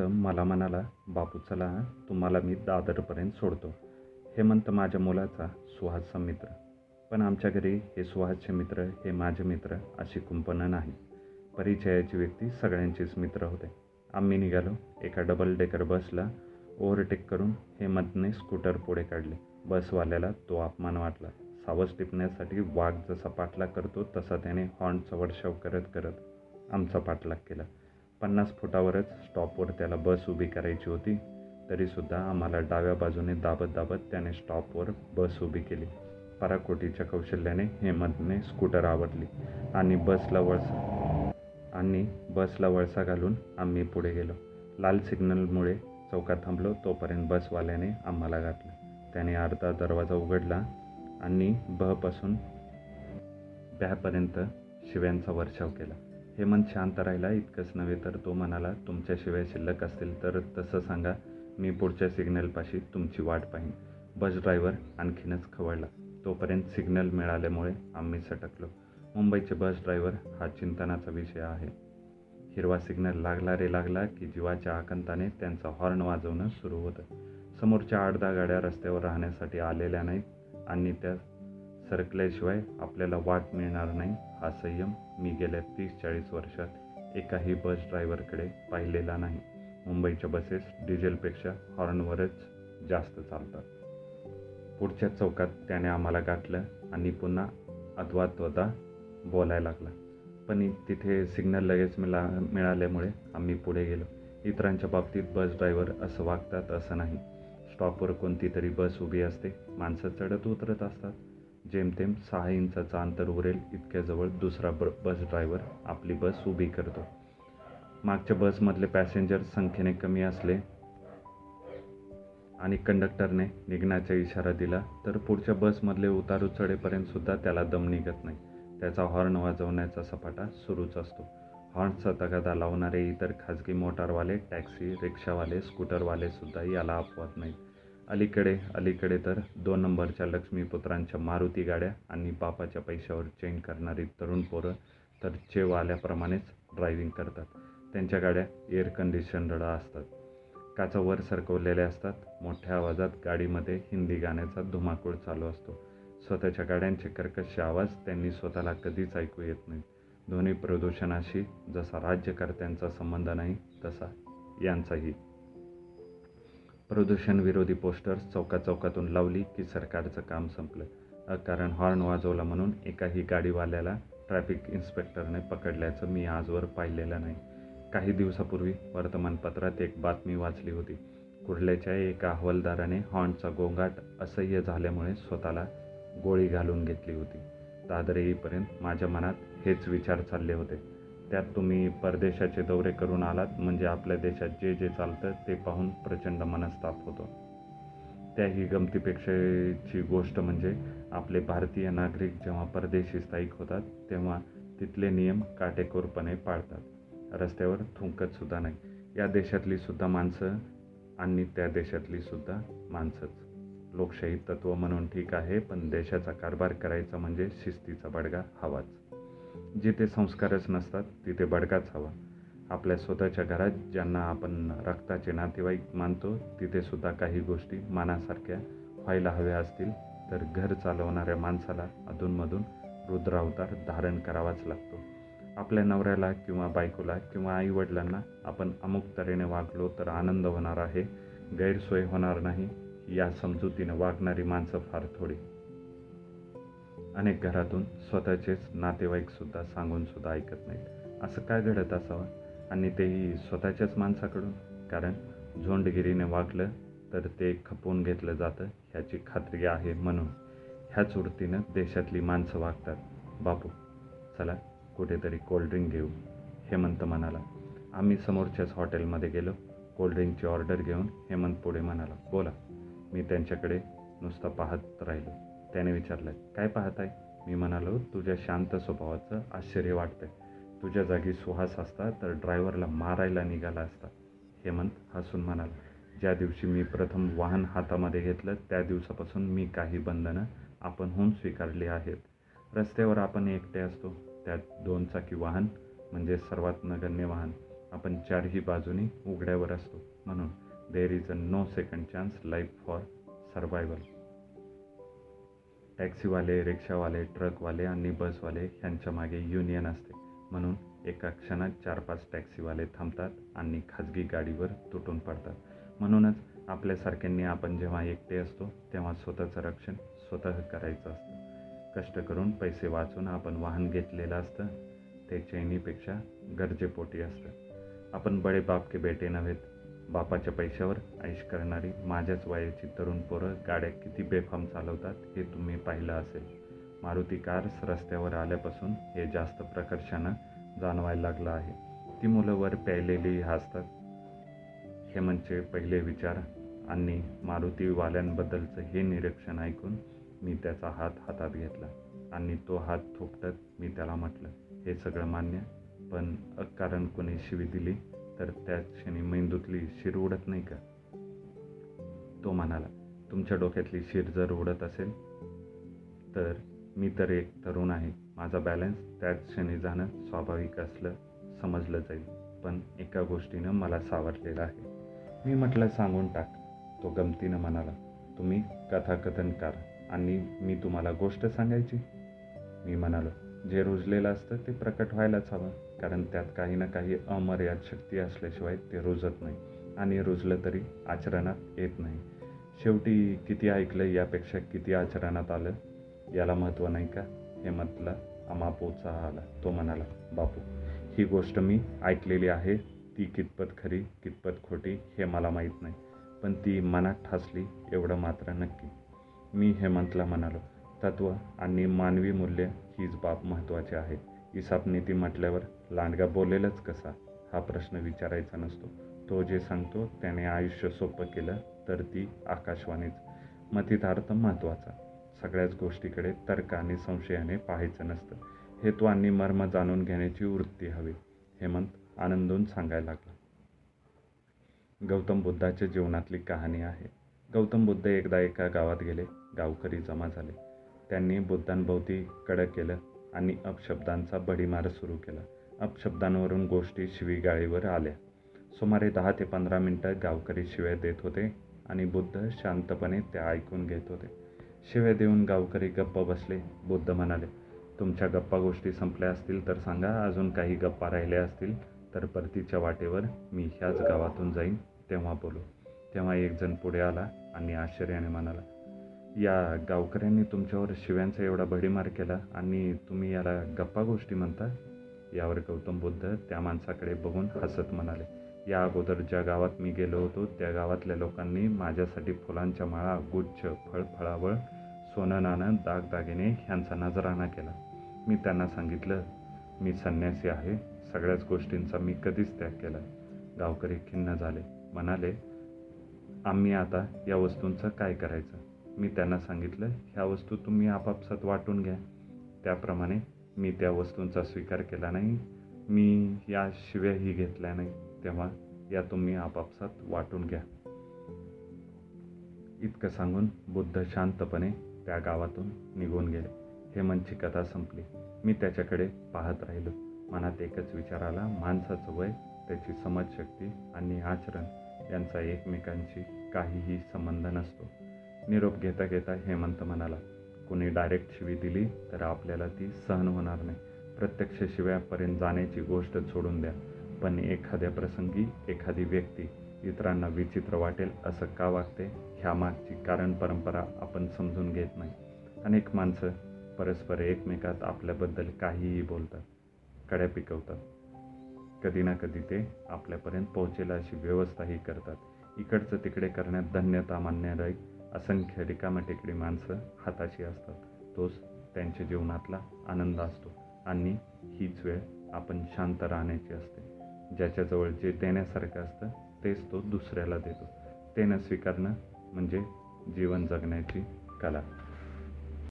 हेमंत मला म्हणाला बापू चला तुम्हाला मी दादरपर्यंत सोडतो. हेमंत माझ्या मुलाचा सुहासचा मित्र. पण आमच्या घरी हे सुहासचे मित्र हे माझे मित्र अशी कुंपणं नाही. परिचयाची व्यक्ती सगळ्यांचेच मित्र होते. आम्ही निघालो एका डबल डेकर बसला ओव्हरटेक करून हेमंतने स्कूटर पुढे काढले. बसवाल्याला तो अपमान वाटला. सावज टिपण्यासाठी वाघ जसा पाठलाग करतो तसा त्याने हॉर्नचा वर्षाव करत करत आमचा पाठलाग केला. पन्नास फुटावरच स्टॉपवर त्याला बस उभी करायची होती. तरीसुद्धा आम्हाला डाव्या बाजूने दाबत दाबत त्याने स्टॉपवर बस उभी केली. पराकोटीच्या कौशल्याने हेमंतने स्कूटर आवडली आणि बसला वळसा आणि बसला वळसा घालून आम्ही पुढे गेलो. लाल सिग्नलमुळे चौकात थांबलो तोपर्यंत बसवाल्याने आम्हाला गाठलं त्याने अर्धा दरवाजा उघडला आणि बहपासून ब्यापर्यंत शिव्यांचा वर्षाव केला. हेमंत शांत राहिला इतकंच नव्हे तर तो म्हणाला तुमच्याशिवाय शिल्लक असतील तर तसं सांगा मी पुढच्या सिग्नलपाशी तुमची वाट पाहीन. बस ड्रायव्हर आणखीनच खवळला. तोपर्यंत सिग्नल मिळाल्यामुळे आम्ही सटकलो. मुंबईचे बस ड्रायव्हर हा चिंतनाचा विषय आहे. हिरवा सिग्नल लागला रे लागला की जीवाच्या आकंताने त्यांचा हॉर्न वाजवणं सुरू होतं. समोरच्या आठ दहा गाड्या रस्त्यावर राहण्यासाठी आलेल्या नाहीत आणि त्या सरकल्याशिवाय आपल्याला वाट मिळणार नाही. हा संयम मी गेल्या तीस चाळीस वर्षात एकाही बस ड्रायव्हरकडे पाहिलेला नाही. मुंबईच्या बसेस डिझेलपेक्षा हॉर्नवरच जास्त चालतात. पुढच्या चौकात त्याने आम्हाला गाठलं आणि पुन्हा अद्वात्वता बोलायला लागला. पण तिथे सिग्नल लगेच मिळा मिळाल्यामुळे आम्ही पुढे गेलो. इतरांच्या बाबतीत बस ड्रायव्हर असं वागतात असं नाही. स्टॉपवर कोणती तरी बस उभी असते. माणसं चढत उतरत असतात. जेमतेम सहा इंचाचं अंतर उरेल इतक्याजवळ दुसरा ब बस ड्रायव्हर आपली बस उभी करतो. मागच्या बसमधले पॅसेंजर संख्येने कमी असले आणि कंडक्टरने निघण्याचा इशारा दिला तर पुढच्या बसमधले उतारू चढेपर्यंतसुद्धा त्याला दम निघत नाही. त्याचा हॉर्न वाजवण्याचा सपाटा सुरूच असतो. हॉर्नचा तगादा लावणारे इतर खाजगी मोटारवाले टॅक्सी रिक्षावाले स्कूटरवालेसुद्धा याला अपवाद नाहीत. अलीकडे अलीकडे तर दोन नंबरच्या लक्ष्मीपुत्रांच्या मारुती गाड्या आणि बापाच्या पैशावर चेंज करणारी तरुण पोरं तर चेव आल्याप्रमाणेच ड्रायव्हिंग करतात. त्यांच्या गाड्या एअर कंडिशनड असतात. काचा वर सरकवलेल्या असतात. मोठ्या आवाजात गाडीमध्ये हिंदी गाण्याचा धुमाकूळ चालू असतो. स्वतःच्या गाड्यांचे कर्कश आवाज त्यांनी स्वतःला कधीच ऐकू येत नाही ध्वनी प्रदूषणाशी जसा राज्यकर्त्यांचा संबंध नाही तसा यांचाही. प्रदूषण विरोधी पोस्टर्स चौका चौकातून लावली की सरकारचं काम संपलं. कारण हॉर्न वाजवला म्हणून एकाही गाडीवाल्याला ट्रॅफिक इन्स्पेक्टरने पकडल्याचं मी आजवर पाहिलेलं नाही. काही दिवसापूर्वी वर्तमानपत्रात एक बातमी वाचली होती. कुर्ल्याच्या एका हवालदाराने हॉर्नचा गोंगाट असह्य झाल्यामुळे स्वतःला गोळी घालून घेतली होती. दादर येईपर्यंत माझ्या मनात हेच विचार चालले होते. त्यात तुम्ही परदेशाचे दौरे करून आलात म्हणजे आपल्या देशात जे जे चालतं ते पाहून प्रचंड मनस्ताप होतो. त्याही गमतीपेक्षाची गोष्ट म्हणजे आपले भारतीय नागरिक जेव्हा परदेशी स्थायिक होतात तेव्हा तिथले नियम काटेकोरपणे पाळतात. रस्त्यावर थुंकतसुद्धा नाही. या देशातली सुद्धा माणसं आणि त्या देशातली सुद्धा माणसंच. लोकशाही तत्त्व म्हणून ठीक आहे पण देशाचा कारभार करायचा म्हणजे शिस्तीचा बडगा हवाच. जिथे संस्कारच नसतात तिथे बडगाच हवा. आपल्या स्वतःच्या घरात ज्यांना आपण रक्ताचे नातेवाईक मानतो तिथे सुद्धा काही गोष्टी मानासारख्या व्हायला हव्या असतील. तर घर चालवणाऱ्या माणसाला अधूनमधून रुद्रावतार धारण करावाच लागतो. आपल्या नवऱ्याला किंवा बायकोला किंवा आईवडिलांना आपण अमुक तऱ्हेने वागलो तर आनंद होणार आहे गैरसोय होणार नाही या समजुतीनं वागणारी माणसं फार थोडी. अनेक घरातून स्वतःचेच नातेवाईकसुद्धा सांगूनसुद्धा ऐकत नाहीत. असं काय घडत असावं? आणि तेही स्वतःच्याच माणसाकडून? कारण झोंडगिरीने वागलं तर ते खपवून घेतलं जातं ह्याची खात्री आहे म्हणून. ह्याच वृत्तीनं देशातली माणसं वागतात. बापू चला कुठेतरी कोल्ड्रिंक घेऊ हेमंत म्हणाला. आम्ही समोरच्याच हॉटेलमध्ये गेलो. कोल्ड्रिंकची ऑर्डर घेऊन हेमंत पुढे म्हणाला बोला मी त्यांच्याकडे नुसतं पाहत राहिलो. त्याने विचारलं काय पाहत आहे मी म्हणालो तुझ्या शांत स्वभावाचं आश्चर्य वाटतंय. तुझ्या जागी सुहास असता तर ड्रायव्हरला मारायला निघाला असता. हेमंत हसून म्हणाला ज्या दिवशी मी प्रथम वाहन हातामध्ये घेतलं त्या दिवसापासून मी काही बंधनं आपणहून स्वीकारली आहेत. रस्त्यावर आपण एकटे असतो. त्यात दोन चाकी वाहन म्हणजे सर्वात नगण्य वाहन. आपण चारही बाजूनी उघड्यावर असतो. म्हणून there is a no second chance life for survival टॅक्सीवाले रिक्षावाले ट्रकवाले आणि बसवाले ह्यांच्या मागे युनियन असते. म्हणून एका क्षणात चार पाच टॅक्सीवाले थांबतात आणि खाजगी गाडीवर तुटून पडतात. म्हणूनच आपल्यासारख्यांनी आपण जेव्हा एकटे असतो तेव्हा स्वतःचं रक्षण स्वतः करायचं असतं. कष्ट करून पैसे वाचून आपण वाहन घेतलेलं असतं ते चैनीपेक्षा गरजेपोटी असतं. आपण बडे बाप के बेटे नव्हेत बापाच्या पैशावर ऐश करणारी माझ्याच वयाची तरुण पोरं गाड्या किती बेफाम चालवतात हे तुम्ही पाहिलं असेल. मारुती कार्स रस्त्यावर आल्यापासून हे जास्त प्रकर्षानं जाणवायला लागलं आहे. ती मुलं वर प्यायलेली हसतात. हेमंतचे म्हणजे पहिले विचार आणि मारुतीवाल्यांबद्दलचं हे निरीक्षण ऐकून मी त्याचा हात हातात घेतला आणि तो हात थोपटत मी त्याला म्हटलं हे सगळं मान्य पण अकारण कोणी शिवी दिली? तर त्याच क्षणी मेंदूतली शिर उडत नाही का? तो म्हणाला तुमच्या डोक्यातली शिर जर उडत असेल तर मी तर एक तरुण आहे. माझा बॅलन्स त्याच क्षणी जाणं स्वाभाविक असलं समजलं जाईल. पण एका गोष्टीनं मला सावरलेलं आहे. मी म्हटलं सांगून टाक. तो गमतीनं म्हणाला तुम्ही कथाकथनकार आणि मी तुम्हाला गोष्ट सांगायची. मी म्हणालो जे रुजलेलं असतं ते प्रकट व्हायलाच हवं. कारण त्यात काही ना काही अमर्याद शक्ती असल्याशिवाय ते रुजत नाही आणि रुजलं तरी आचरणात येत नाही. शेवटी किती ऐकलं यापेक्षा किती आचरणात आलं? याला महत्त्व नाही का? हे म्हटलं अमापोचा आला तो म्हणाला बापू ही गोष्ट मी ऐकलेली आहे. ती कितपत खरी कितपत खोटी हे मला माहीत नाही. पण ती मनात ठासली एवढं मात्र नक्की. मी हेमंतला म्हणालो तत्व आणि मानवी मूल्य हीच बाब महत्त्वाची आहे. इसाप नीती म्हटल्यावर लांडगा बोलेलच कसा? हा प्रश्न विचारायचा नसतो. तो जे सांगतो त्याने आयुष्य सोपं केलं तर ती आकाशवाणीच. मतितार्थ महत्त्वाचा. सगळ्याच गोष्टीकडे तर्क आणि संशयाने पाहायचं नसतं. हेतू आणि मर्म जाणून घेण्याची वृत्ती हवी हेमंत आनंदून सांगायला लागला. गौतम बुद्धाच्या जीवनातली कहाणी आहे. गौतम बुद्ध एकदा एका गावात गेले गावकरी जमा झाले. त्यांनी बुद्धांभोवती कडक केलं आणि अपशब्दांचा बडीमार सुरू केला. अपशब्दांवरून गोष्टी शिवीगाळीवर आल्या. सुमारे दहा ते पंधरा मिनटं गावकरी शिव्या देत होते आणि बुद्ध शांतपणे त्या ऐकून घेत होते. शिव्या देऊन गावकरी गप्प बसले. बुद्ध म्हणाले तुमच्या गप्पा गोष्टी संपल्या असतील तर सांगा. अजून काही गप्पा राहिल्या असतील तर परतीच्या वाटेवर मी ह्याच गावातून जाईन तेव्हा बोलू. तेव्हा एक जण पुढे आला आणि आश्चर्याने म्हणाला या गावकऱ्यांनी तुमच्यावर शिव्यांचा एवढा भडीमार केला आणि तुम्ही याला गप्पा गोष्टी म्हणता यावर गौतम बुद्ध त्या माणसाकडे बघून हसत म्हणाले. या अगोदर ज्या गावात मी गेलो होतो त्या गावातल्या लोकांनी माझ्यासाठी फुलांच्या माळा गुच्छ फळफळावळ सोनं नाणं दागदागिने ह्यांचा नजराणा केला. मी त्यांना सांगितलं मी संन्यासी आहे सगळ्याच गोष्टींचा मी कधीच त्याग केला गावकरी खिन्न झाले म्हणाले आम्ही आता या वस्तूंचं काय करायचं? मी त्यांना सांगितलं ह्या वस्तू तुम्ही आपापसात वाटून घ्या. त्याप्रमाणे मी त्या वस्तूंचा स्वीकार केला नाही. मी या शिव्याही घेतल्या नाही. तेव्हा या तुम्ही आपापसात वाटून घ्या. इतकं सांगून बुद्ध शांतपणे त्या गावातून निघून गेले. हेमंतची कथा संपली. मी त्याच्याकडे पाहत राहिलो. मनात एकच विचार आला माणसाचं वय त्याची समजशक्ती आणि आचरण यांचा एकमेकांशी काहीही संबंध नसतो. निरोप घेता घेता हेमंत म्हणाला कुणी डायरेक्ट शिवी दिली तर आपल्याला ती सहन होणार नाही. प्रत्यक्ष शिव्यापर्यंत जाण्याची गोष्ट सोडून द्या. पण एखाद्या प्रसंगी एखादी व्यक्ती इतरांना विचित्र वाटेल असं का वागते? ह्यामागची कारण परंपरा आपण समजून घेत नाही. अनेक माणसं परस्पर एकमेकात आपल्याबद्दल काहीही बोलतात कड्या पिकवतात. कधी ना कधी ते आपल्यापर्यंत पोहोचेल अशी व्यवस्थाही करतात. इकडचं तिकडे करण्यात धन्यता मानणारी असंख्य रिकामाटेकडी माणसं हाताशी असतात. तोच त्यांच्या जीवनातला आनंद असतो. आणि हीच वेळ आपण शांत राहण्याची असते. ज्याच्याजवळ जे देण्यासारखं असतं तेच तो दुसऱ्याला देतो. ते न स्वीकारणं म्हणजे जीवन जगण्याची कला.